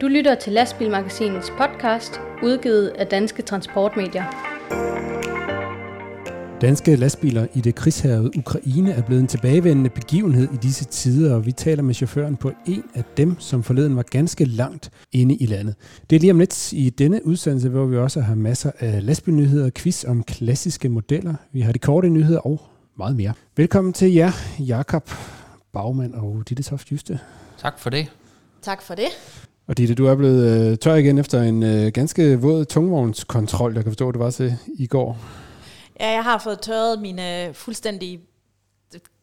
Du lytter til Lastbilmagasinets podcast, udgivet af Danske Transportmedier. Danske lastbiler i det krigshavede Ukraine er blevet en tilbagevendende begivenhed i disse tider, og vi taler med chaufføren på en af dem, som forleden var ganske langt inde i landet. Det er lige om lidt i denne udsendelse, hvor vi også har masser af lastbilnyheder, quiz om klassiske modeller. Vi har de korte nyheder og meget mere. Velkommen til jer, Jakob Bagmand og Ditte Toft Juste. Tak for det. Tak for det. Og Ditte, du er blevet øh, tør igen efter en øh, ganske våd tungvognskontrol, jeg kan forstå, det var til i går. Ja, jeg har fået tørret mine fuldstændig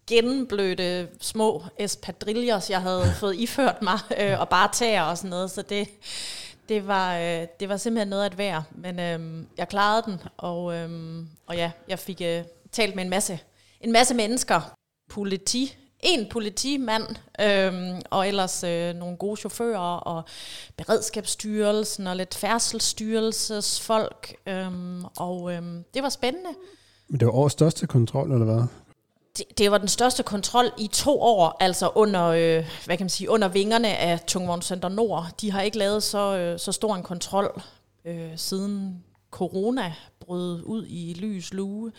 gennemblødte små espadrilles, jeg havde fået iført mig, øh, og bare tager og sådan noget, så det, det, var, øh, det var simpelthen noget at være. Men øh, jeg klarede den, og, øh, og ja, jeg fik øh, talt med en masse, en masse mennesker, politi, en politimand, øhm, og ellers øh, nogle gode chauffører, og Beredskabsstyrelsen, og lidt færdselsstyrelsesfolk, øhm, og øhm, det var spændende. Men det var årets største kontrol, eller hvad? Det, det var den største kontrol i to år, altså under, øh, hvad kan man sige, under vingerne af Tungvognscenter Nord. De har ikke lavet så, øh, så stor en kontrol øh, siden corona brød ud i lys lue.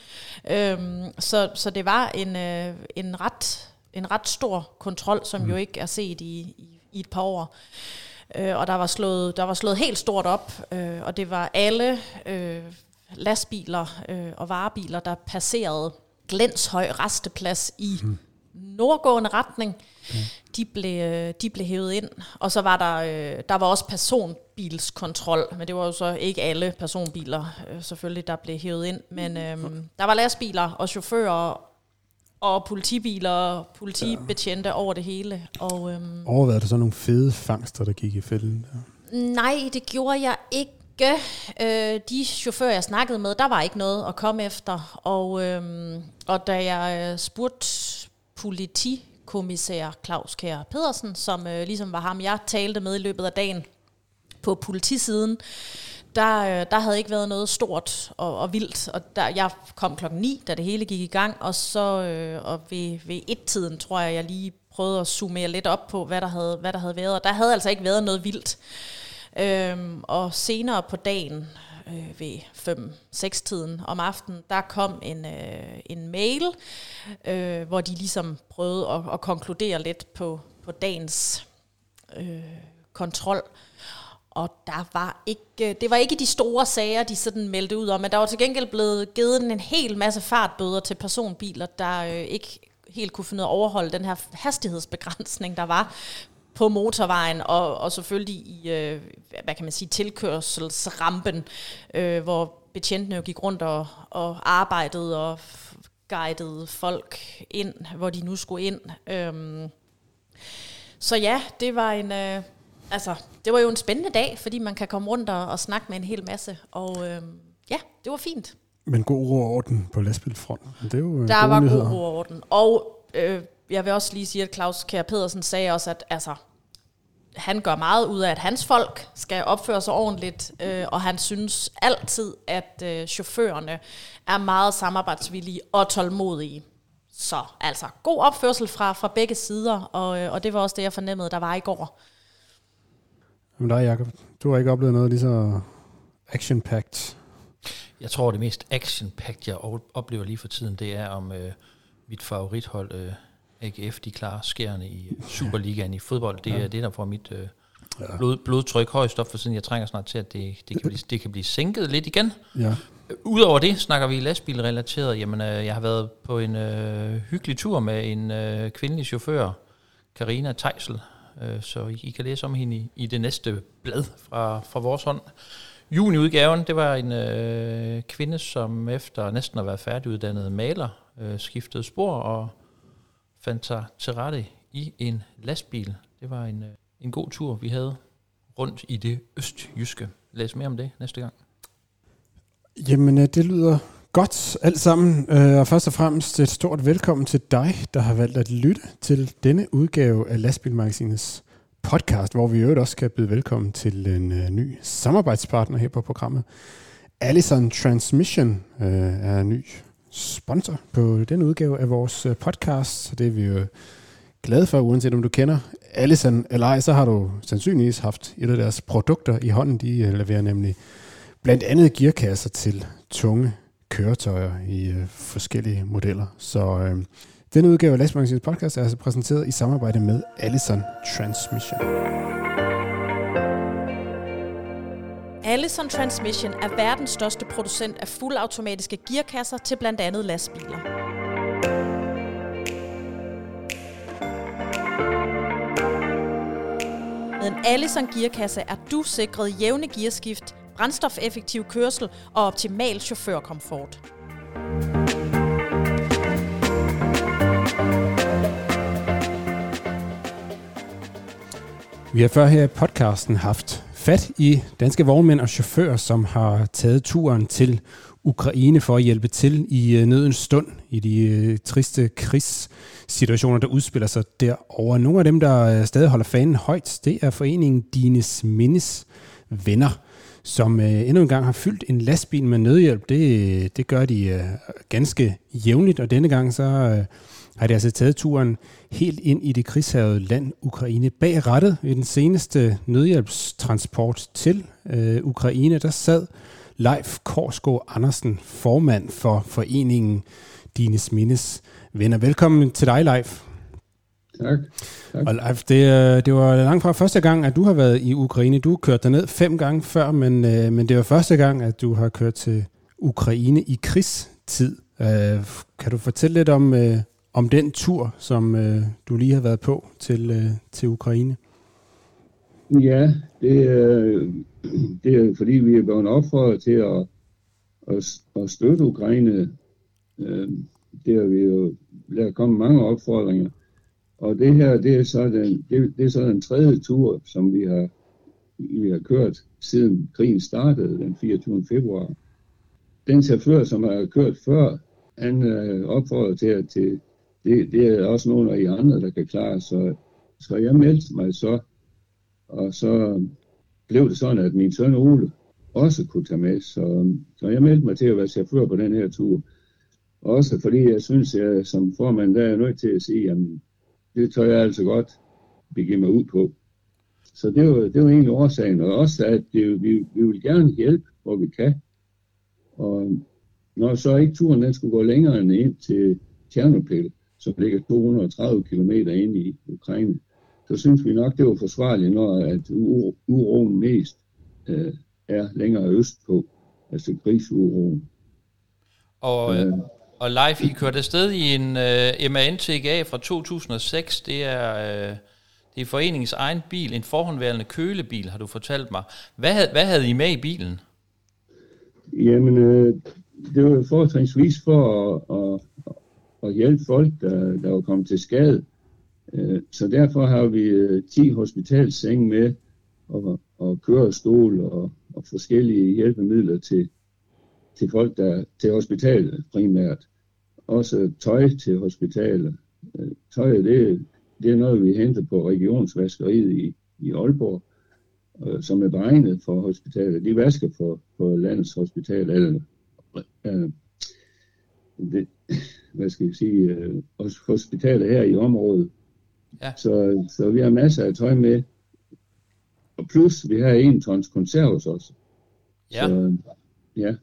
Øhm, så, så det var en, øh, en ret en ret stor kontrol, som mm. jo ikke er set i, i, i et par år. Øh, og der var, slået, der var slået helt stort op, øh, og det var alle øh, lastbiler øh, og varebiler, der passerede Glenshøj resteplads i mm. nordgående retning. Mm. De, blev, øh, de blev hævet ind. Og så var der, øh, der var også personbilskontrol, men det var jo så ikke alle personbiler øh, selvfølgelig, der blev hævet ind. Men øh, der var lastbiler og chauffører og politibiler og politibetjente ja. over det hele. Og, øhm, Overvejede der så nogle fede fangster, der gik i fælden? Der? Nej, det gjorde jeg ikke. Øh, de chauffører, jeg snakkede med, der var ikke noget at komme efter. Og, øhm, og da jeg øh, spurgte politikommissær Claus Kjær Pedersen, som øh, ligesom var ham, jeg talte med i løbet af dagen på politisiden, øh, der øh, der havde ikke været noget stort og, og vildt. Og der, jeg kom klokken 9, da det hele gik i gang, og så øh, og ved, ved et-tiden, tror jeg, jeg lige prøvede at zoome lidt op på, hvad der havde, hvad der havde været. Og der havde altså ikke været noget vildt. Øhm, og senere på dagen, øh, ved 5-6-tiden om aftenen, der kom en, øh, en mail, øh, hvor de ligesom prøvede at, at konkludere lidt på, på dagens øh, kontrol. Og der var ikke, øh, det var ikke de store sager, de sådan meldte ud om, men der var til gengæld blevet givet en hel masse fartbøder til personbiler, der øh, ikke helt kunne finde ud af at overholde den her hastighedsbegrænsning, der var på motorvejen, og, og selvfølgelig i, øh, hvad kan man sige, tilkørselsrampen, øh, hvor betjentene jo gik rundt og, og arbejdede og guidede folk ind, hvor de nu skulle ind. Øhm, så ja, det var en, øh, altså, det var jo en spændende dag, fordi man kan komme rundt og, og snakke med en hel masse. Og øh, ja, det var fint. Men god ro og orden på lastbilfronten. Det er jo øh, Der var nyheder. god ro og orden. Og øh, jeg vil også lige sige, at Claus Kjær Pedersen sagde også, at altså, han gør meget ud af, at hans folk skal opføre sig ordentligt, øh, og han synes altid, at øh, chaufførerne er meget samarbejdsvillige og tålmodige. Så altså, god opførsel fra, fra begge sider, og, øh, og det var også det, jeg fornemmede, der var i går. Men dig, Jacob, du har ikke oplevet noget lige så action-packed? Jeg tror, det mest action-packed, jeg oplever lige for tiden, det er om øh, mit favorithold, øh, AGF, de klarer skærende i Superligaen i fodbold. Det er ja. det, der får mit øh, ja. blod, blodtryk højst op, for siden jeg trænger snart til, at det, det, kan, blive, det kan blive sænket lidt igen. Ja. Udover det snakker vi lastbilrelateret. Jamen, øh, jeg har været på en øh, hyggelig tur med en øh, kvindelig chauffør, Karina Tejsel, øh, Øh, så I, I kan læse om hende i, i det næste blad fra, fra vores hånd. Juniudgaven, det var en øh, kvinde, som efter næsten at være færdiguddannet maler, øh, skiftede spor og fandt sig til rette i en lastbil. Det var en, øh, en god tur, vi havde rundt i det østjyske. Læs mere om det næste gang. Jamen, øh, det lyder Godt alt sammen, øh, og først og fremmest et stort velkommen til dig, der har valgt at lytte til denne udgave af Lastbilmagasinets podcast, hvor vi jo også kan byde velkommen til en øh, ny samarbejdspartner her på programmet. Allison Transmission øh, er en ny sponsor på den udgave af vores podcast, så det er vi jo glade for, uanset om du kender Allison eller ej, så har du sandsynligvis haft et af deres produkter i hånden. De leverer nemlig blandt andet gearkasser til tunge køretøjer i øh, forskellige modeller. Så øh, denne udgave af Lastmagasinets podcast er altså præsenteret i samarbejde med Allison Transmission. Allison Transmission er verdens største producent af fuldautomatiske gearkasser til blandt andet lastbiler. Med en Allison gearkasse er du sikret jævne gearskift, brændstofeffektiv kørsel og optimal chaufførkomfort. Vi har før her i podcasten haft fat i danske vognmænd og chauffører, som har taget turen til Ukraine for at hjælpe til i øh, nødens stund, i de øh, triste krigssituationer, der udspiller sig derovre. Nogle af dem, der øh, stadig holder fanen højt, det er foreningen Dines Mindes Venner, som øh, endnu en gang har fyldt en lastbil med nødhjælp. Det, det gør de øh, ganske jævnligt, og denne gang så øh, har de altså taget turen helt ind i det krigshavede land Ukraine. Bag rettet i den seneste nødhjælpstransport til øh, Ukraine, der sad Leif Korsgaard Andersen, formand for foreningen Dines Mindes Venner. Velkommen til dig, Leif. Tak. tak. Og Leif, det, øh, det var langt fra første gang, at du har været i Ukraine. Du har kørt derned fem gange før, men, øh, men det var første gang, at du har kørt til Ukraine i krigstid. Øh, kan du fortælle lidt om, om den tur, som du lige har været på til, til Ukraine? Ja, det, øh, det er fordi, vi er blevet opfordret til at, at, at støtte Ukraine. Det har vi jo der kommet mange opfordringer. Og det her, det er så den, det, det er så den tredje tur, som vi har, vi har kørt siden krigen startede den 24. februar. Den chauffør, som har kørt før, han øh, opfordret til at til det, det er også nogle af de andre, der kan klare. Så, så jeg meldte mig så, og så blev det sådan, at min søn Ole også kunne tage med. Så, så jeg meldte mig til at være chauffør på den her tur. Også fordi jeg synes, at jeg som formand, der er nødt til at sige, at det tør jeg altså godt begive mig ud på. Så det var, det var egentlig årsagen, og også at det, vi, vi vil gerne hjælpe, hvor vi kan. Og når så ikke turen den skulle gå længere end ind til Tjernobyl, som ligger 230 km ind i Ukraine, så synes vi nok, det var forsvarligt, når at uroen mest øh, er længere øst på, altså krigsuroen. Og, øh, og live I kørte afsted i en øh, uh, MAN TGA fra 2006. Det er, uh, det er foreningens egen bil, en forhåndværende kølebil, har du fortalt mig. Hvad havde, hvad havde I med i bilen? Jamen, øh, det var fortrinsvis for at, at, at hjælpe folk, der, der var kommet til skade. Øh, så derfor har vi 10 hospitalsenge med, og, og kørestol og, og forskellige hjælpemidler til, til folk, der til hospitalet primært. Også tøj til hospitalet. Øh, tøj, det, det er noget, vi henter på regionsvaskeriet i, i Aalborg, som er beregnet for hospitalet. De vasker for, for landets hospital, eller øh, det, hvad skal jeg sige, øh, hospitaler her i området. Ja. Så, så vi har masser af tøj med. Og plus, vi har en tons konserves også. Ja. Så, ja.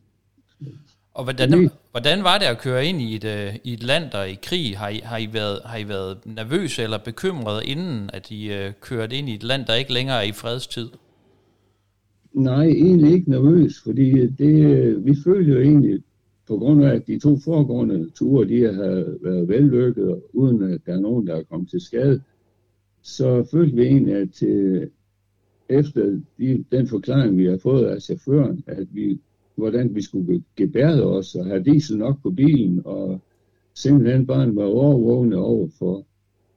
Og hvordan, hvordan var det at køre ind i et, uh, i et land, der er i krig? Har I, har, I været, har I været nervøse eller bekymrede, inden at I uh, kørte ind i et land, der ikke længere er i fredstid? Nej, egentlig ikke nervøs, fordi det, vi følte jo egentlig på grund af, at de to foregående ture, de har været vellykket, uden at der er nogen, der er kommet til skade, så følte vi egentlig, at øh, efter de, den forklaring, vi har fået af chaufføren, at vi, hvordan vi skulle gebærde os og have diesel nok på bilen, og simpelthen bare være overvågne over for,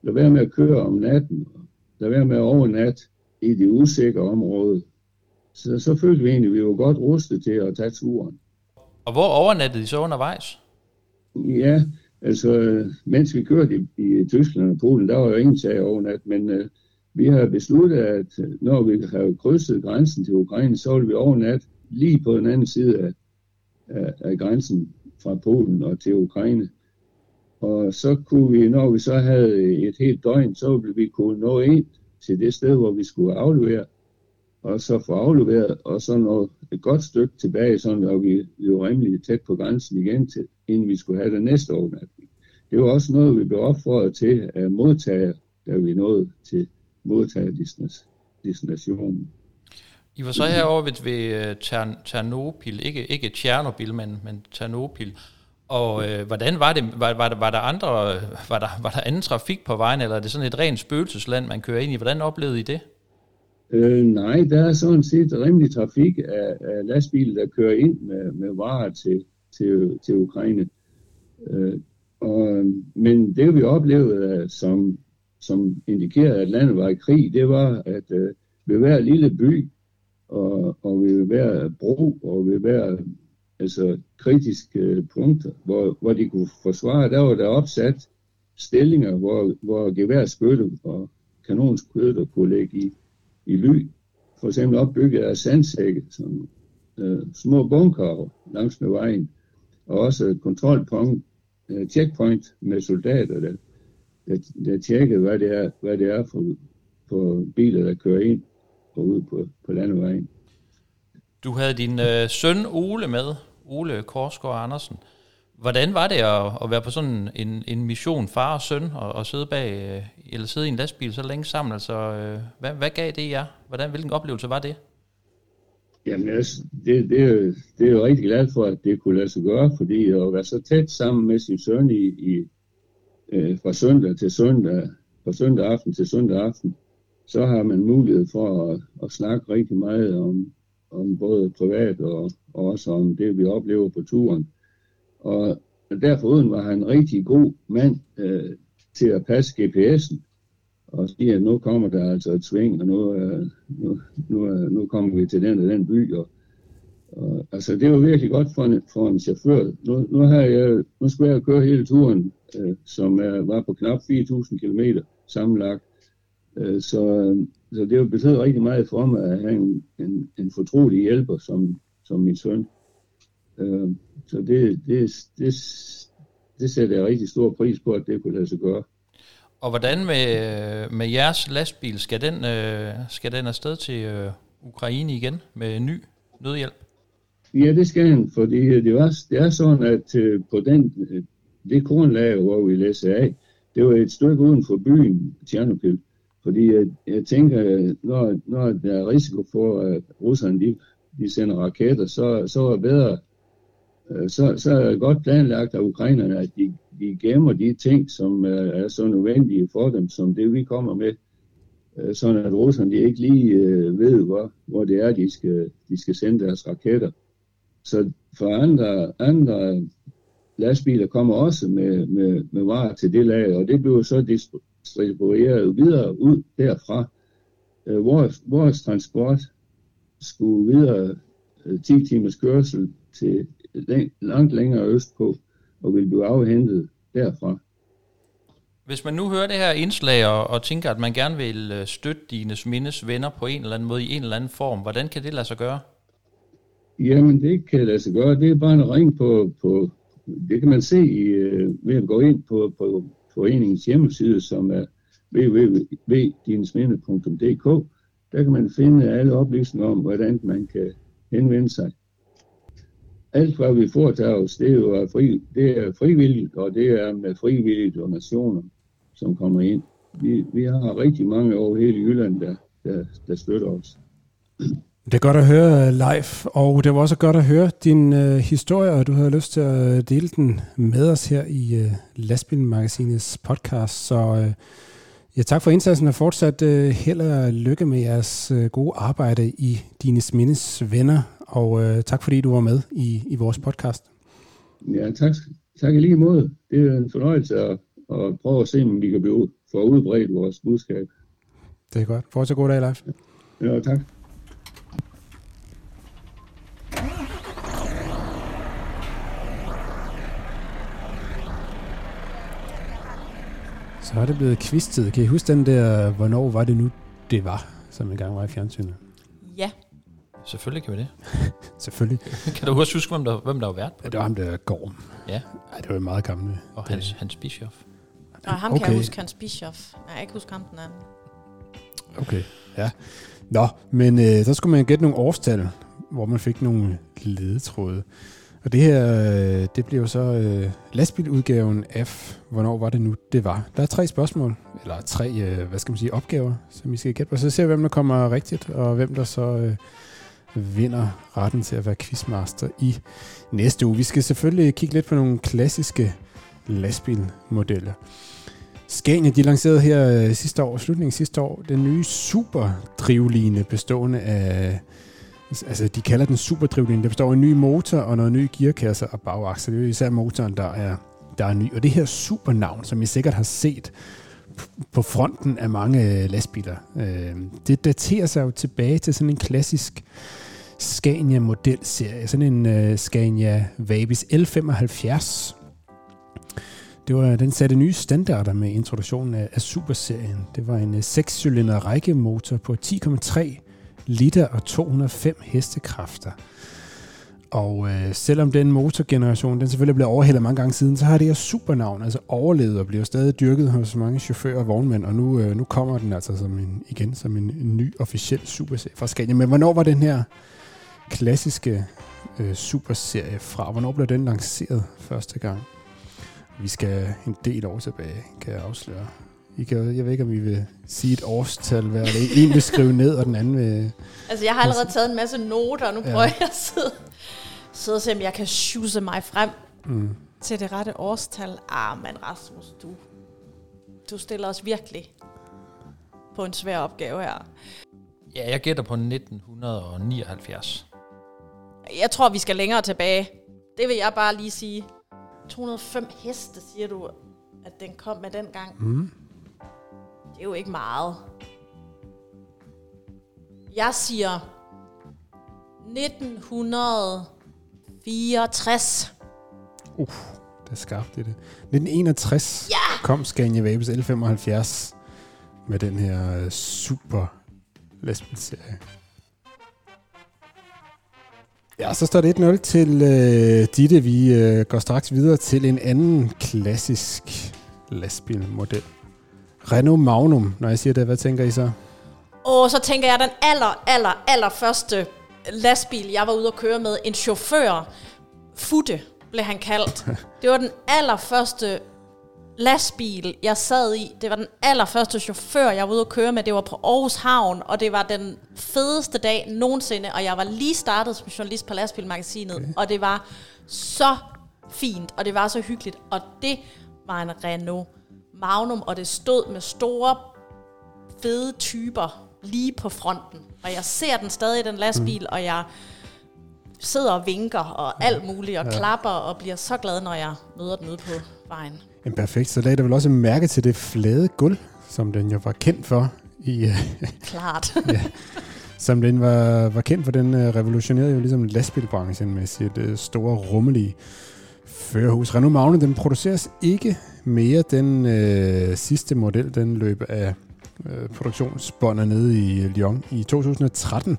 lad være med at køre om natten, og lad være med at overnat i det usikre område. Så, så følte vi egentlig, at vi var godt rustet til at tage turen. Og hvor overnattede I så undervejs? Ja, altså mens vi kørte i, i Tyskland og Polen, der var jo ingen sag overnat, men uh, vi har besluttet, at øh, når vi har krydset grænsen til Ukraine, så vil vi overnat lige på den anden side af, af, af grænsen fra Polen og til Ukraine. og så kunne vi, når vi så havde et helt døgn, så ville vi kunne nå ind til det sted, hvor vi skulle aflevere, og så få afleveret, og så nå et godt stykke tilbage, så når vi jo rimelig tæt på grænsen igen, til, inden vi skulle have den næste overnatning. Det var også noget, vi blev opfordret til at modtage, da vi nåede til modtagerdestinationen. I var så herovre ved, ved øh, Ternopil, ikke, ikke Tjernobyl, men, men Ternopil. Og øh, hvordan var det? Var, var, der, var, der andre, var, der, var der anden trafik på vejen, eller er det sådan et rent spøgelsesland, man kører ind i? Hvordan oplevede I det? Øh, nej, der er sådan set rimelig trafik af, af lastbiler, der kører ind med, med varer til, til, til Ukraine. Øh, og, men det vi oplevede, øh, som, som indikerede, at landet var i krig, det var, at øh, ved hver lille by, og, og ved hver bro, og ved hver altså, kritiske øh, punkter, hvor, hvor de kunne forsvare, der var der opsat stillinger, hvor, hvor geværskytte og kanonskytter kunne ligge i, i ly. For eksempel opbygget af sandsække, som øh, små bunker langs med vejen, og også kontrolpunkt, øh, checkpoint med soldater, der, der, der tjekkede, hvad det er, hvad det er for, for biler, der kører ind og ud på, på landevejen. Du havde din øh, søn Ole med, Ole Korsgaard Andersen. Hvordan var det at, at være på sådan en, en mission, far og søn, og, og sidde bag, øh, eller sidde i en lastbil så længe sammen? Altså, øh, hvad, hvad gav det jer? Hvordan, hvilken oplevelse var det? Jamen, altså, det, det, det er jo rigtig glad for, at det kunne lade sig gøre, fordi at være så tæt sammen med sin søn i, i øh, fra søndag til søndag, fra søndag aften til søndag aften, så har man mulighed for at, at snakke rigtig meget om, om både privat og, og også om det, vi oplever på turen. Og derfor var han en rigtig god mand øh, til at passe GPS'en og sige, at nu kommer der altså et sving, og nu, øh, nu, nu, øh, nu kommer vi til den og den by. Og, og, altså, det var virkelig godt for en, for en chauffør. Nu, nu, har jeg, nu skulle jeg køre hele turen, øh, som er, var på knap 4.000 km sammenlagt. Øh, så, så det betød rigtig meget for mig at have en, en, en fortrolig hjælper som, som min søn. Øh, så det, det, det, det sætter jeg rigtig stor pris på, at det kunne lade sig gøre. Og hvordan med, med jeres lastbil, skal den, øh, skal den afsted til Ukraine igen med ny nødhjælp? Ja, det skal den, fordi det, var, det er sådan, at på den, det kornlager, hvor vi læser af, det var et stykke uden for byen, Tjernobyl. Fordi jeg, jeg tænker, når, når der er risiko for, at russerne de, de sender raketter, så, så er det bedre, øh, så, så er det godt planlagt af ukrainerne, at de, de gemmer de ting, som øh, er så nødvendige for dem, som det vi kommer med, øh, sådan at russerne de ikke lige ved, hvor, hvor det er, de skal, de skal sende deres raketter. Så for andre, andre lastbiler kommer også med, med, med varer til det lag, og det bliver så distribueret videre ud derfra. Øh, vores, vores transport skulle videre 10 timers kørsel til langt længere østpå, og vil blive afhentet derfra. Hvis man nu hører det her indslag og, og tænker, at man gerne vil øh, støtte dine mindes venner på en eller anden måde, i en eller anden form, hvordan kan det lade sig gøre? Jamen, det kan lade sig gøre. Det er bare en ring på, på det kan man se i, øh, ved at gå ind på, på foreningens hjemmeside, som er www.dinsminde.dk. Der kan man finde alle oplysninger om, hvordan man kan henvende sig alt hvad vi foretager os, det er jo fri, det er frivilligt, og det er med frivillige donationer, som kommer ind. Vi, vi har rigtig mange over hele Jylland, der, der, der støtter os. Det er godt at høre live, og det var også godt at høre din uh, historie, og du har lyst til at dele den med os her i uh, Lastbilmagasinets podcast. Så uh, ja, tak for indsatsen, og fortsat uh, held og lykke med jeres uh, gode arbejde i Dines Mindes Venner og øh, tak fordi du var med i, i vores podcast. Ja, tak. Tak i lige måde. Det er en fornøjelse at, at prøve at se, om vi kan blive for udbredt vores budskab. Det er godt. Fortsæt god dag, Leif. Ja, tak. Så er det blevet kvistet. Kan I huske den der, hvornår var det nu, det var, som engang var i fjernsynet? Ja, Selvfølgelig kan vi det. Selvfølgelig. kan du også huske, hvem der, hvem der var vært på ja, det? var ham, der Gorm. Ja, Ej, det var meget gamle. og Hans, Hans Bischoff. Og ham okay. kan jeg huske, Hans Bischoff. Jeg kan ikke huske ham den anden. Okay, ja. Nå, men øh, så skulle man gætte nogle årstal, hvor man fik nogle ledetråde. Og det her, øh, det bliver jo så øh, lastbiludgaven af, hvornår var det nu, det var. Der er tre spørgsmål, eller tre, øh, hvad skal man sige, opgaver, som I skal gætte på. Så ser vi, hvem der kommer rigtigt, og hvem der så øh, vinder retten til at være quizmaster i næste uge. Vi skal selvfølgelig kigge lidt på nogle klassiske lastbilmodeller. Scania, de lancerede her øh, sidste år, slutningen sidste år, den nye superdrivline bestående af, altså de kalder den superdrivline, der består af en ny motor og noget ny gearkasse og bagaksel. Det er jo især motoren, der er, der er ny. Og det her supernavn, som I sikkert har set på fronten af mange øh, lastbiler, øh, det daterer sig jo tilbage til sådan en klassisk Scania modelserie, sådan en øh, Scania Vabis L75, det var, den satte nye standarder med introduktionen af, af Superserien. Det var en øh, 6-cylinder rækkemotor på 10,3 liter og 205 hestekræfter. Og øh, selvom den motorgeneration, den selvfølgelig blev overhældet mange gange siden, så har det her supernavn altså overlevet og bliver stadig dyrket hos mange chauffører og vognmænd, og nu, øh, nu kommer den altså som en, igen som en, en ny officiel superserie fra Scania. Men hvornår var den her klassiske øh, superserie fra? Hvornår blev den lanceret første gang? Vi skal en del år tilbage, kan jeg afsløre. I kan, jeg ved ikke, om I vil sige et årstal hver. En vil skrive ned, og den anden vil... Altså, jeg har allerede taget en masse noter, og nu Ja. prøver jeg at sidde, sidde og se, om jeg kan sjuse mig frem Mm. til det rette årstal. Ah, men Rasmus, du, du stiller os virkelig på en svær opgave her. Ja, jeg gætter på 1979. Jeg tror, vi skal længere tilbage. Det vil jeg bare lige sige. 205 heste, siger du, at den kom med den gang. Mm. Det er jo ikke meget. Jeg siger 1964. Uh, det er skarpt, det er det. 1961 Ja! kom Scania Vabis L75 med den her øh, super lastbilserie. Ja, så står det 1-0 til øh, Ditte. Vi øh, går straks videre til en anden klassisk lastbilmodel. Renault Magnum. Når jeg siger det, hvad tænker I så? Og så tænker jeg, den aller, aller, aller første lastbil, jeg var ude at køre med, en chauffør, Futte blev han kaldt. Det var den allerførste lastbil, jeg sad i. Det var den allerførste chauffør, jeg var ude at køre med. Det var på Aarhus Havn, og det var den fedeste dag nogensinde. Og jeg var lige startet som journalist på Lastbilmagasinet, okay. og det var så fint, og det var så hyggeligt. Og det var en Renault Magnum, og det stod med store fede typer lige på fronten. Og jeg ser den stadig i den lastbil, mm. og jeg sidder og vinker og alt muligt, og ja. klapper og bliver så glad, når jeg møder den ude på vejen. En perfekt. Så lagde der vel også mærke til det flade gulv, som den jo var kendt for i, øh, Klart. som den var, var kendt for. Den øh, revolutionerede jo ligesom lastbilbranchen med sit øh, store, rummelige Førhus. Renault Magnum, den produceres ikke mere. Den øh, sidste model, den løb af øh, produktionsbåndet nede i Lyon i 2013,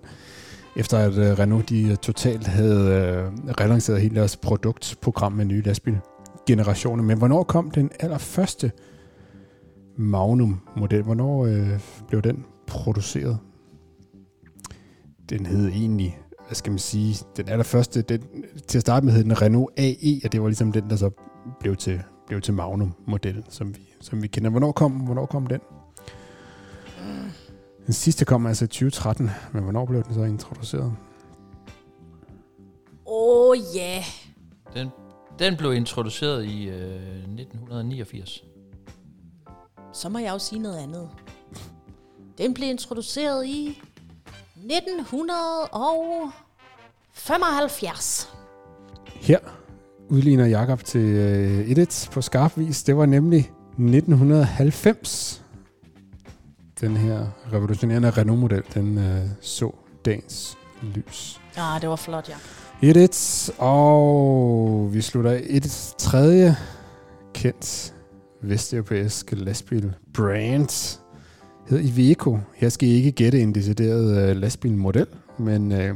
efter at øh, Renault de øh, totalt havde øh, relanceret hele deres produktprogram med nye lastbilgenerationer. Men hvornår kom den allerførste Magnum-model? Hvornår øh, blev den produceret? Den hed egentlig, hvad skal man sige, den allerførste, den, til at starte med hed den Renault AE, og det var ligesom den, der så blev til, blev til Magnum-modellen, som vi, som vi kender. Hvornår kom, hvornår kom den? Den sidste kom altså i 2013, men hvornår blev den så introduceret? Åh oh, ja. Yeah. Den, den blev introduceret i øh, 1989. Så må jeg jo sige noget andet. Den blev introduceret i 1975. Her udligner Jakob til øh, på skarp vis. Det var nemlig 1990. Den her revolutionerende Renault-model, den øh, så dagens lys. Ah, det var flot, ja. Edit, og vi slutter et tredje kendt vesteuropæisk lastbil brand hedder Iveco. Her skal I ikke gætte en decideret øh, lastbilmodel, men øh,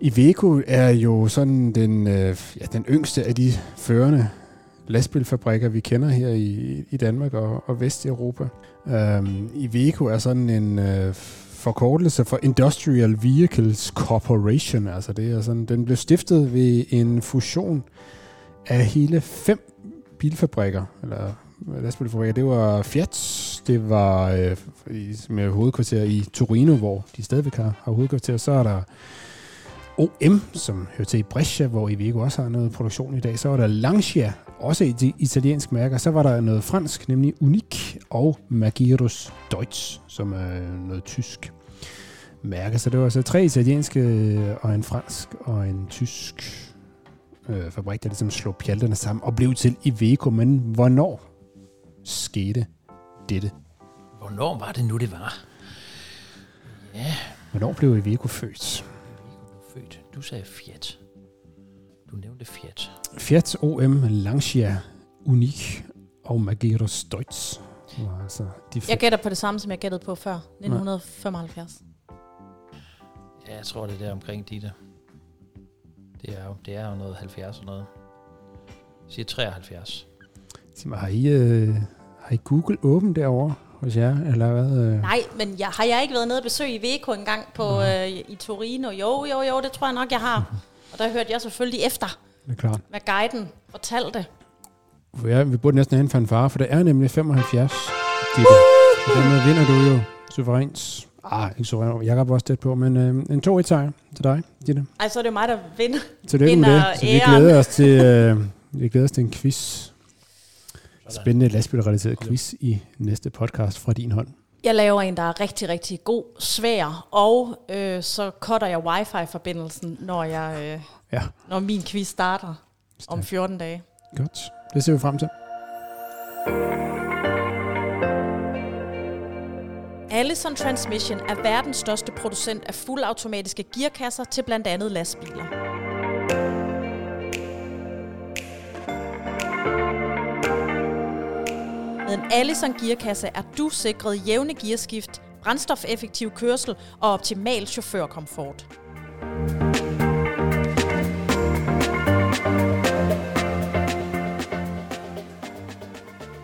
Iveco er jo sådan den, øh, ja, den yngste af de førende lastbilfabrikker, vi kender her i, i Danmark og, og Vesteuropa. Um, Iveco er sådan en øh, forkortelse for Industrial Vehicles Corporation. Altså det er sådan, den blev stiftet ved en fusion af hele fem bilfabrikker, eller lastbilfabrikker. Det var Fiat, det var øh, med hovedkvarter i Torino, hvor de stadigvæk har, har hovedkvarter. Så er der OM, som hører til i Brescia, hvor Iveco også har noget produktion i dag. Så var der Lancia, også et italiensk mærke. Så var der noget fransk, nemlig Unik, og Magirus Deutsch, som er noget tysk mærke. Så det var så tre italienske, øh, og en fransk, og en tysk øh, fabrik, der ligesom slog pjalterne sammen og blev til Iveco. Men hvornår skete dette? Hvornår var det nu, det var? Ja. Hvornår blev Iveco født? født? Du sagde Fiat. Du nævnte Fiat. Fiat OM Lancia Unik og Magirus Deutz. Altså de jeg gætter på det samme, som jeg gættede på før. 1975. Ja, jeg tror, det er der omkring de der. Det er jo, det er jo noget 70 og noget. Jeg siger 73. Har I, øh, har I Google åben derovre? hos jer, eller hvad? Øh? Nej, men jeg, har jeg ikke været nede og besøge i VK en gang på, øh, i Torino? Jo, jo, jo, det tror jeg nok, jeg har. Og der hørte jeg selvfølgelig efter, det er klart. hvad guiden fortalte. For ja, vi burde næsten have en fanfare, for det er nemlig 75. Ditte. Dermed vinder du jo suverænt. Ah, ikke suverænt. Jeg har også tæt på, men øh, en 2-1 sejr til dig, Ditte. Ej, så er det mig, der vinder. Det er det. Så vi glæder os til, øh, vi glæder os til en quiz spændende lastbilrelateret quiz i næste podcast fra din hånd. Jeg laver en, der er rigtig, rigtig god, svær, og øh, så cutter jeg wifi-forbindelsen, når, jeg, øh, ja. når min quiz starter Stærk. om 14 dage. Godt. Det ser vi frem til. Allison Transmission er verdens største producent af fuldautomatiske gearkasser til blandt andet lastbiler. Med en Allison gearkasse er du sikret jævne gearskift, brændstofeffektiv kørsel og optimal chaufførkomfort.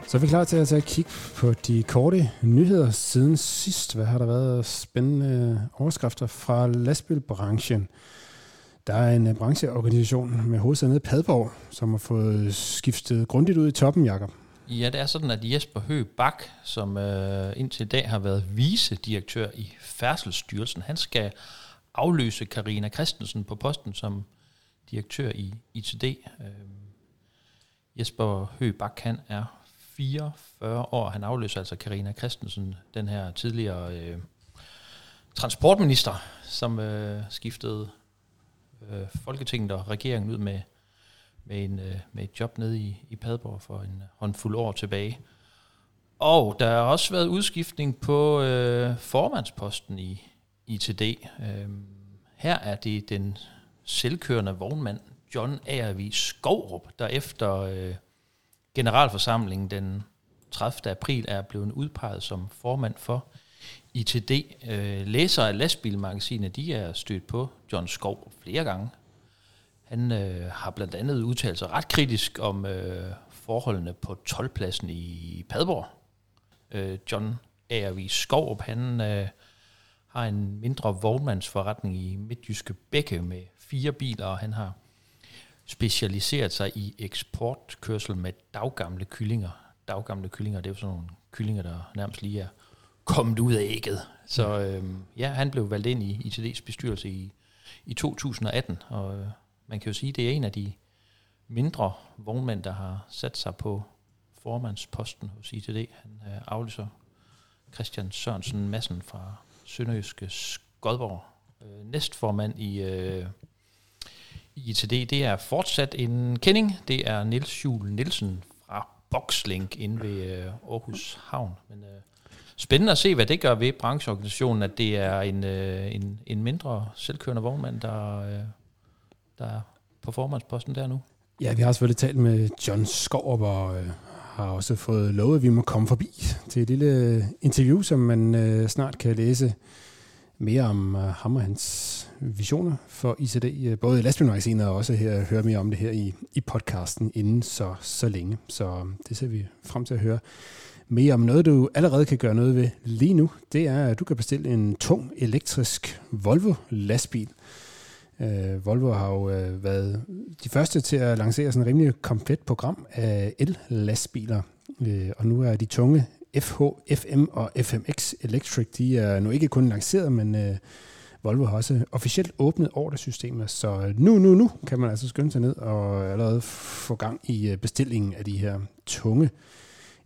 Så er vi klar til at tage et kig på de korte nyheder siden sidst. Hvad har der været spændende overskrifter fra lastbilbranchen? Der er en brancheorganisation med hovedsæde i Padborg, som har fået skiftet grundigt ud i toppen, Jakob. Ja, det er sådan, at Jesper Høgh Bak, som øh, indtil i dag har været vicedirektør i Færdselsstyrelsen, han skal afløse Karina Christensen på posten som direktør i ITD. Øh, Jesper Høgh Bak, han er 44 år. Han afløser altså Karina Christensen, den her tidligere øh, transportminister, som øh, skiftede øh, Folketinget og regeringen ud med med, en, øh, med et job nede i, i Padborg for en håndfuld år tilbage. Og der har også været udskiftning på øh, formandsposten i ITD. Øh, her er det den selvkørende vognmand John A.R.V. Skovrup, der efter øh, generalforsamlingen den 30. april er blevet udpeget som formand for ITD. Øh, læsere af lastbilmagasinet, de er stødt på John Skov flere gange. Han øh, har blandt andet udtalt sig ret kritisk om øh, forholdene på 12-pladsen i Padborg. Øh, John A.R.V. Skorup, han øh, har en mindre vognmandsforretning i Midtjyske Bække med fire biler, og han har specialiseret sig i eksportkørsel med daggamle kyllinger. Daggamle kyllinger, det er jo sådan nogle kyllinger, der nærmest lige er kommet ud af ægget. Så øh, ja, han blev valgt ind i ITD's bestyrelse i, i 2018, og øh, man kan jo sige, at det er en af de mindre vognmænd, der har sat sig på formandsposten hos ITD. Han øh, aflyser Christian Sørensen Madsen fra Sønderjyske Skodborg. Øh, næstformand i, øh, i ITD, det er fortsat en kending. Det er Nils Jul Nielsen fra Boxlink inde ved øh, Aarhus Havn. Men øh, spændende at se, hvad det gør ved brancheorganisationen, at det er en, øh, en, en mindre selvkørende vognmand, der, øh, der er på formandsposten der nu? Ja, vi har selvfølgelig talt med John Skov og øh, har også fået lovet, at vi må komme forbi til et lille interview, som man øh, snart kan læse mere om øh, ham og hans visioner for ICD, øh, både i lastbilmagasinet og også her høre mere om det her i, i podcasten inden så, så længe. Så øh, det ser vi frem til at høre mere om noget, du allerede kan gøre noget ved lige nu. Det er, at du kan bestille en tung elektrisk Volvo lastbil. Øh, Volvo har jo øh, været de første til at lancere sådan et rimelig komplet program af el-lastbiler. øh, og nu er de tunge FH, FM og FMX Electric, de er nu ikke kun lanceret, men øh, Volvo har også officielt åbnet ordresystemet, så øh, nu, nu, nu kan man altså skynde sig ned og allerede få gang i øh, bestillingen af de her tunge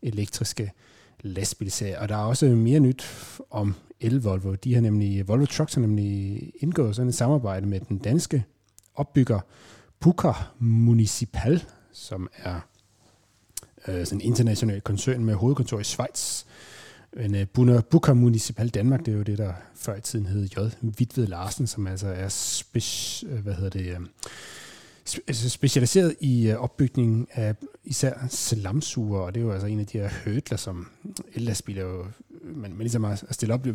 elektriske lastbilserier. Og der er også mere nyt om el-Volvo. De har nemlig, Volvo Trucks har nemlig indgået sådan et samarbejde med den danske opbygger Pukar Municipal, som er øh, sådan en international koncern med hovedkontor i Schweiz. Men øh, Bukar Municipal Danmark, det er jo det, der før i tiden hed J. Vidved Larsen, som altså er speci- øh, hvad hedder det, øh, altså specialiseret i øh, opbygningen af især slamsuger, og det er jo altså en af de her hødler, som ellastbiler jo, man, man ligesom har stillet op,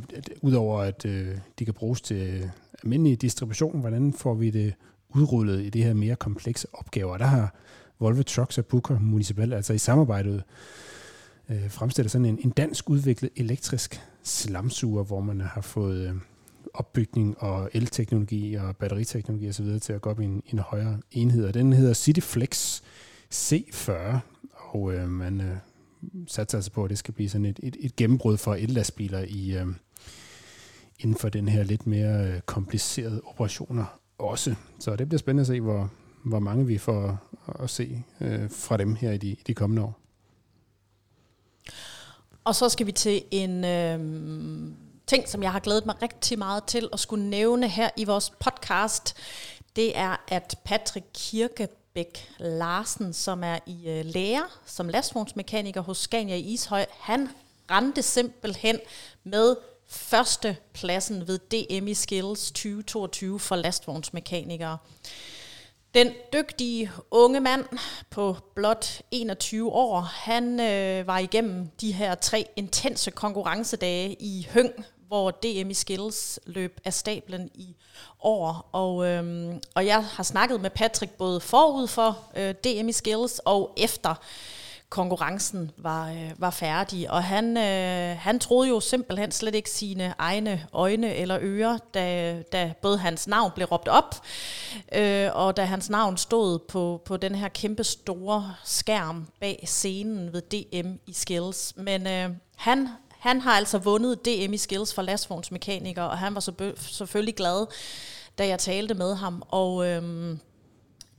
udover at øh, de kan bruges til øh, almindelig distribution, hvordan får vi det udrullet i det her mere komplekse opgaver. Der har Volvo Trucks og Booker Municipal altså i samarbejdet øh, fremstillet sådan en, en dansk udviklet elektrisk slamsuger, hvor man har fået øh, opbygning og elteknologi og batteriteknologi osv. til at gå op i en, en højere enhed. Og den hedder CityFlex C40, og øh, man øh, satser altså på, at det skal blive sådan et, et, et gennembrud for ellastbiler i, øh, inden for den her lidt mere øh, komplicerede operationer også. Så det bliver spændende at se, hvor, hvor mange vi får at se øh, fra dem her i de, i de kommende år. Og så skal vi til en øh, ting, som jeg har glædet mig rigtig meget til at skulle nævne her i vores podcast. Det er, at Patrick Kirke Bæk Larsen, som er i øh, lære som lastvognsmekaniker hos Scania i Ishøj, han rendte simpelthen med førstepladsen ved DM i Skills 2022 for lastvognsmekanikere. Den dygtige unge mand på blot 21 år, han øh, var igennem de her tre intense konkurrencedage i Høng, hvor DM i Skills løb af stablen i år. Og, øhm, og jeg har snakket med Patrick både forud for øh, DM i Skills og efter konkurrencen var, øh, var færdig. Og han, øh, han troede jo simpelthen slet ikke sine egne øjne eller ører, da, da både hans navn blev råbt op, øh, og da hans navn stod på, på den her kæmpe store skærm bag scenen ved DM i Skills. Men øh, han han har altså vundet DM i Skills for lastvognsmekanikere, og han var så selvfølgelig glad, da jeg talte med ham. Og øhm,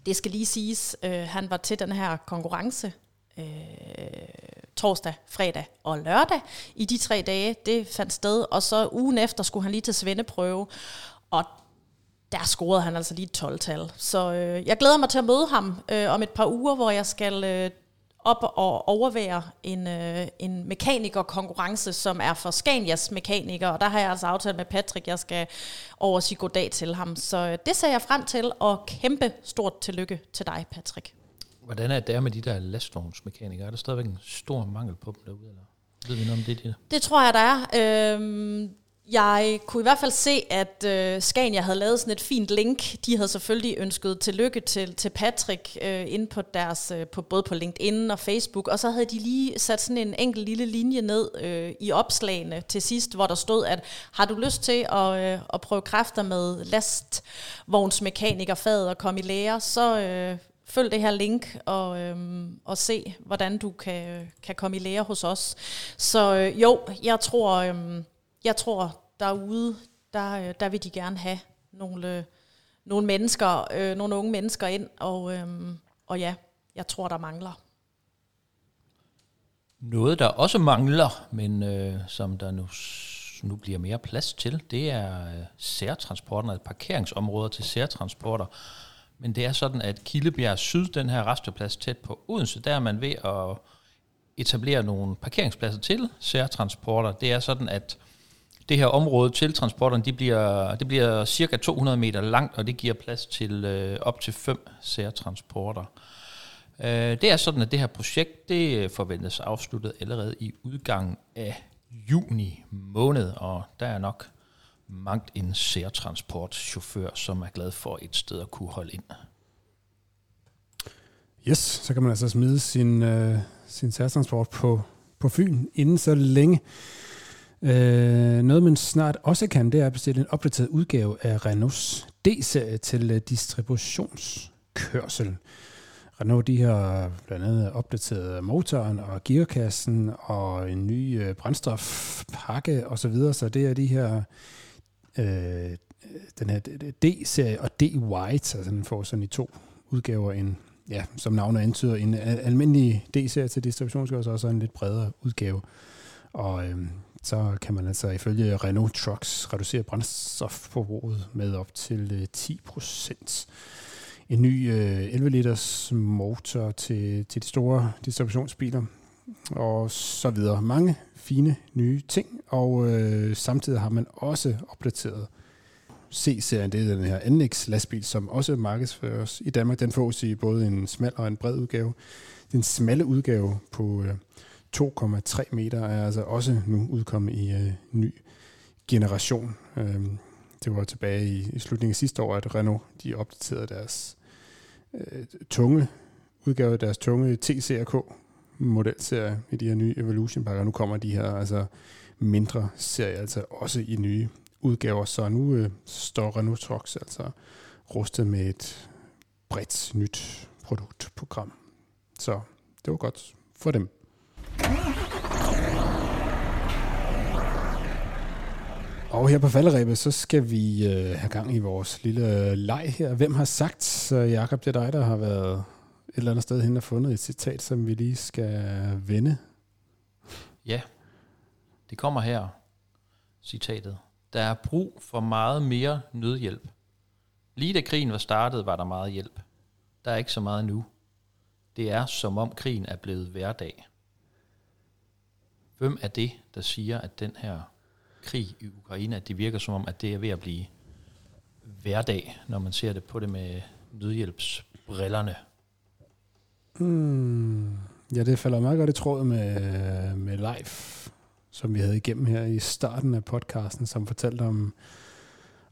det skal lige siges, øh, han var til den her konkurrence øh, torsdag, fredag og lørdag i de tre dage. Det fandt sted, og så ugen efter skulle han lige til svendeprøve, og der scorede han altså lige et 12-tal. Så øh, jeg glæder mig til at møde ham øh, om et par uger, hvor jeg skal øh, op og overvære en, øh, en mekanikerkonkurrence, som er for Scanias mekanikere, og der har jeg altså aftalt med Patrick, jeg skal over og sige goddag til ham. Så øh, det ser jeg frem til, og kæmpe stort tillykke til dig, Patrick. Hvordan er det med de der lastvognsmekanikere? Er der stadigvæk en stor mangel på dem derude? Eller? Ved vi noget om det? Det, det tror jeg, der er. Øhm, jeg kunne i hvert fald se, at øh, Scania havde lavet sådan et fint link. De havde selvfølgelig ønsket tillykke til, til Patrick øh, inde på deres, øh, på, både på LinkedIn og Facebook, og så havde de lige sat sådan en enkelt lille linje ned øh, i opslagene til sidst, hvor der stod, at har du lyst til at, øh, at prøve kræfter med lastvognsmekanikerfaget og komme i lære, så øh, følg det her link og, øhm, og se, hvordan du kan, øh, kan komme i lære hos os. Så øh, jo, jeg tror... Øh, jeg tror, derude, der, øh, der vil de gerne have nogle, øh, nogle mennesker, øh, nogle unge mennesker ind, og, øh, og ja, jeg tror, der mangler. Noget, der også mangler, men øh, som der nu, nu bliver mere plads til, det er øh, særtransporter, altså parkeringsområder til særtransporter. Men det er sådan, at Kildebjerg Syd, den her resteplads tæt på Odense, der er man ved at etablere nogle parkeringspladser til særtransporter. Det er sådan, at det her område til transporterne, de bliver, det bliver cirka 200 meter langt, og det giver plads til øh, op til fem særtransporter. Øh, det er sådan, at det her projekt, det forventes afsluttet allerede i udgangen af juni måned, og der er nok mangt en særtransportchauffør, som er glad for et sted at kunne holde ind. Yes, så kan man altså smide sin, øh, sin særtransport på, på Fyn inden så længe. Øh, noget man snart også kan, det er at bestille en opdateret udgave af Renaults D-serie til øh, distributionskørsel. Renault de har blandt andet opdateret motoren og gearkassen og en ny øh, brændstofpakke osv., så, videre. så det er de her øh, den her D-serie og D-White, altså den får sådan i to udgaver en, ja, som navnet antyder, en almindelig D-serie til distributionskørsel og så en lidt bredere udgave. Og øh, så kan man altså ifølge Renault Trucks reducere brændstofforbruget med op til øh, 10 procent. En ny øh, 11 liters motor til, til de store distributionsbiler og så videre. Mange fine nye ting, og øh, samtidig har man også opdateret C-serien, det er den her NX lastbil, som også markedsføres i Danmark. Den fås i både en smal og en bred udgave. Den smalle udgave på øh, 2,3 meter er altså også nu udkommet i øh, ny generation. Øh, det var tilbage i, i slutningen af sidste år, at Renault de opdaterede deres øh, tunge udgave af deres tunge TCRK modelserie i de her nye Evolution pakker. Nu kommer de her altså mindre serier altså også i nye udgaver, så nu øh, står Renault Trucks altså rustet med et bredt nyt produktprogram. Så det var godt for dem. Og her på falderæbet, så skal vi øh, have gang i vores lille øh, leg her. Hvem har sagt, øh, så Jacob, det er dig, der har været et eller andet sted hen og fundet et citat, som vi lige skal vende. Ja, det kommer her, citatet. Der er brug for meget mere nødhjælp. Lige da krigen var startet, var der meget hjælp. Der er ikke så meget nu. Det er som om krigen er blevet hverdag. Hvem er det, der siger, at den her krig i Ukraine, at det virker som om, at det er ved at blive hverdag, når man ser det på det med nødhjælpsbrillerne? Mm, Ja, det falder meget godt i tråd med, med live, som vi havde igennem her i starten af podcasten, som fortalte om,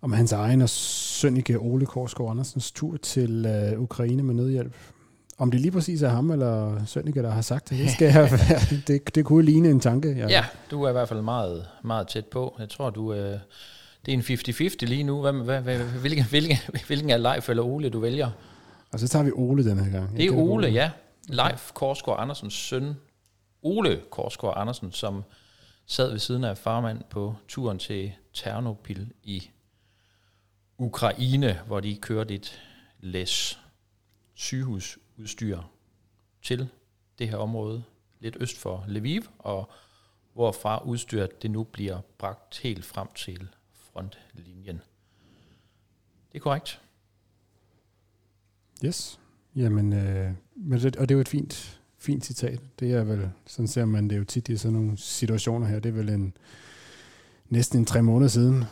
om hans egen og sønnige Ole Korsgaard Andersens tur til øh, Ukraine med nødhjælp. Om det lige præcis er ham eller Sønneke, der har sagt det, det, skal jeg, det, det kunne ligne en tanke. Jeg. Ja, du er i hvert fald meget, meget tæt på. Jeg tror, du øh, det er en 50-50 lige nu. Hvad, hvad, hvad, hvilken, hvilken, hvilken er Leif eller Ole, du vælger? Og så tager vi Ole den her gang. Jeg det er Ole, Ole, ja. Leif Korsgaard Andersens søn, Ole Korsgaard Andersen, som sad ved siden af farmand på turen til Ternopil i Ukraine, hvor de kørte et læs sygehus udstyr til det her område, lidt øst for Lviv, og hvorfra udstyret det nu bliver bragt helt frem til frontlinjen. Det er korrekt. Yes. Jamen, øh, men det, og det er jo et fint, fint citat. Det er vel, sådan ser man det jo tit i sådan nogle situationer her. Det er vel en, næsten en tre måneder siden,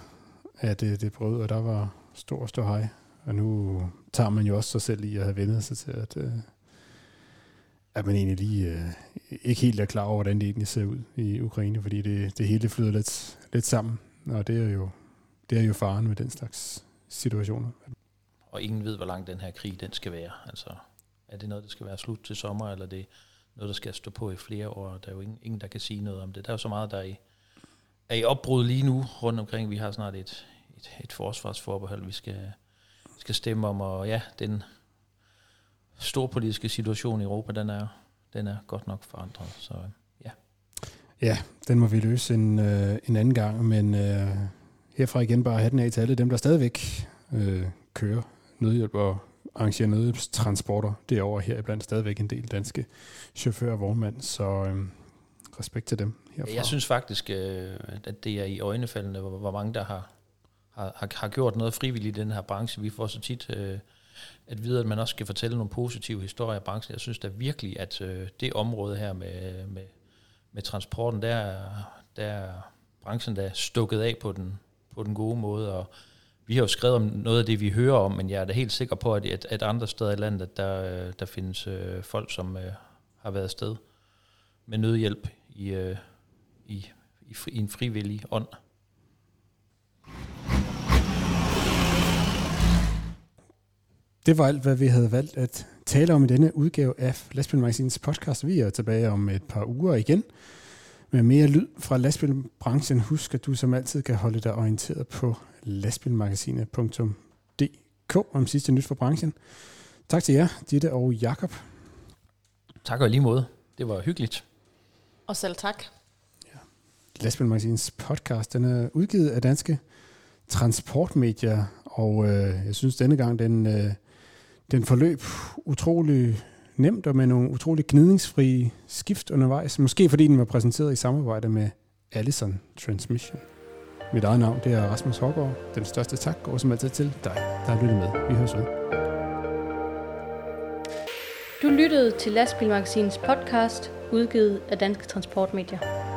at det, det brød, og der var stor, stor hej. Og nu tager man jo også sig selv i at have vendet sig til, at, øh, at man egentlig lige øh, ikke helt er klar over, hvordan det egentlig ser ud i Ukraine, fordi det, det hele flyder lidt, lidt sammen, og det er jo det er jo faren med den slags situationer. Og ingen ved, hvor lang den her krig den skal være. Altså, er det noget, der skal være slut til sommer, eller er det noget, der skal stå på i flere år? Der er jo ingen, ingen der kan sige noget om det. Der er jo så meget, der er i, er i opbrud lige nu rundt omkring. Vi har snart et, et, et forsvarsforbehold, vi skal, skal stemme om, og ja, den storpolitiske situation i Europa, den er, den er godt nok forandret. Så ja. Ja, den må vi løse en, øh, en anden gang, men øh, herfra igen bare den af til alle dem, der stadigvæk øh, kører nødhjælp og arrangerer nødhjælpstransporter. Det er over her iblandt stadigvæk en del danske chauffører og vognmænd, så øh, respekt til dem herfra. Jeg synes faktisk, øh, at det er i øjnefaldene, hvor, hvor mange der har, har, har gjort noget frivilligt i den her branche. Vi får så tit... Øh, at vide, at man også skal fortælle nogle positive historier af branchen. Jeg synes da virkelig, at øh, det område her med, med, med transporten, der, der er branchen der stukket af på den, på den gode måde, og vi har jo skrevet om noget af det, vi hører om, men jeg er da helt sikker på, at, at, at andre steder i landet, der, øh, der findes øh, folk, som øh, har været afsted med nødhjælp i, øh, i, i, fri, i en frivillig ånd. Det var alt, hvad vi havde valgt at tale om i denne udgave af Lastbilmagasinets podcast. Vi er tilbage om et par uger igen med mere lyd fra lastbilbranchen. Husk, at du som altid kan holde dig orienteret på lastbilmagasinet.dk om sidste nyt fra branchen. Tak til jer, Ditte og Jakob. Tak og lige måde. Det var hyggeligt. Og selv tak. Lastbilmagasinets podcast, den er udgivet af danske transportmedier, og øh, jeg synes denne gang, den, øh, den forløb utrolig nemt og med nogle utrolig gnidningsfrie skift undervejs. Måske fordi den var præsenteret i samarbejde med Allison Transmission. Mit eget navn det er Rasmus Hågaard. Den største tak går som altid til dig, der har lyttet med. Vi høres ved. Du lyttede til Lastbilmagasinets podcast, udgivet af Danske Transportmedier.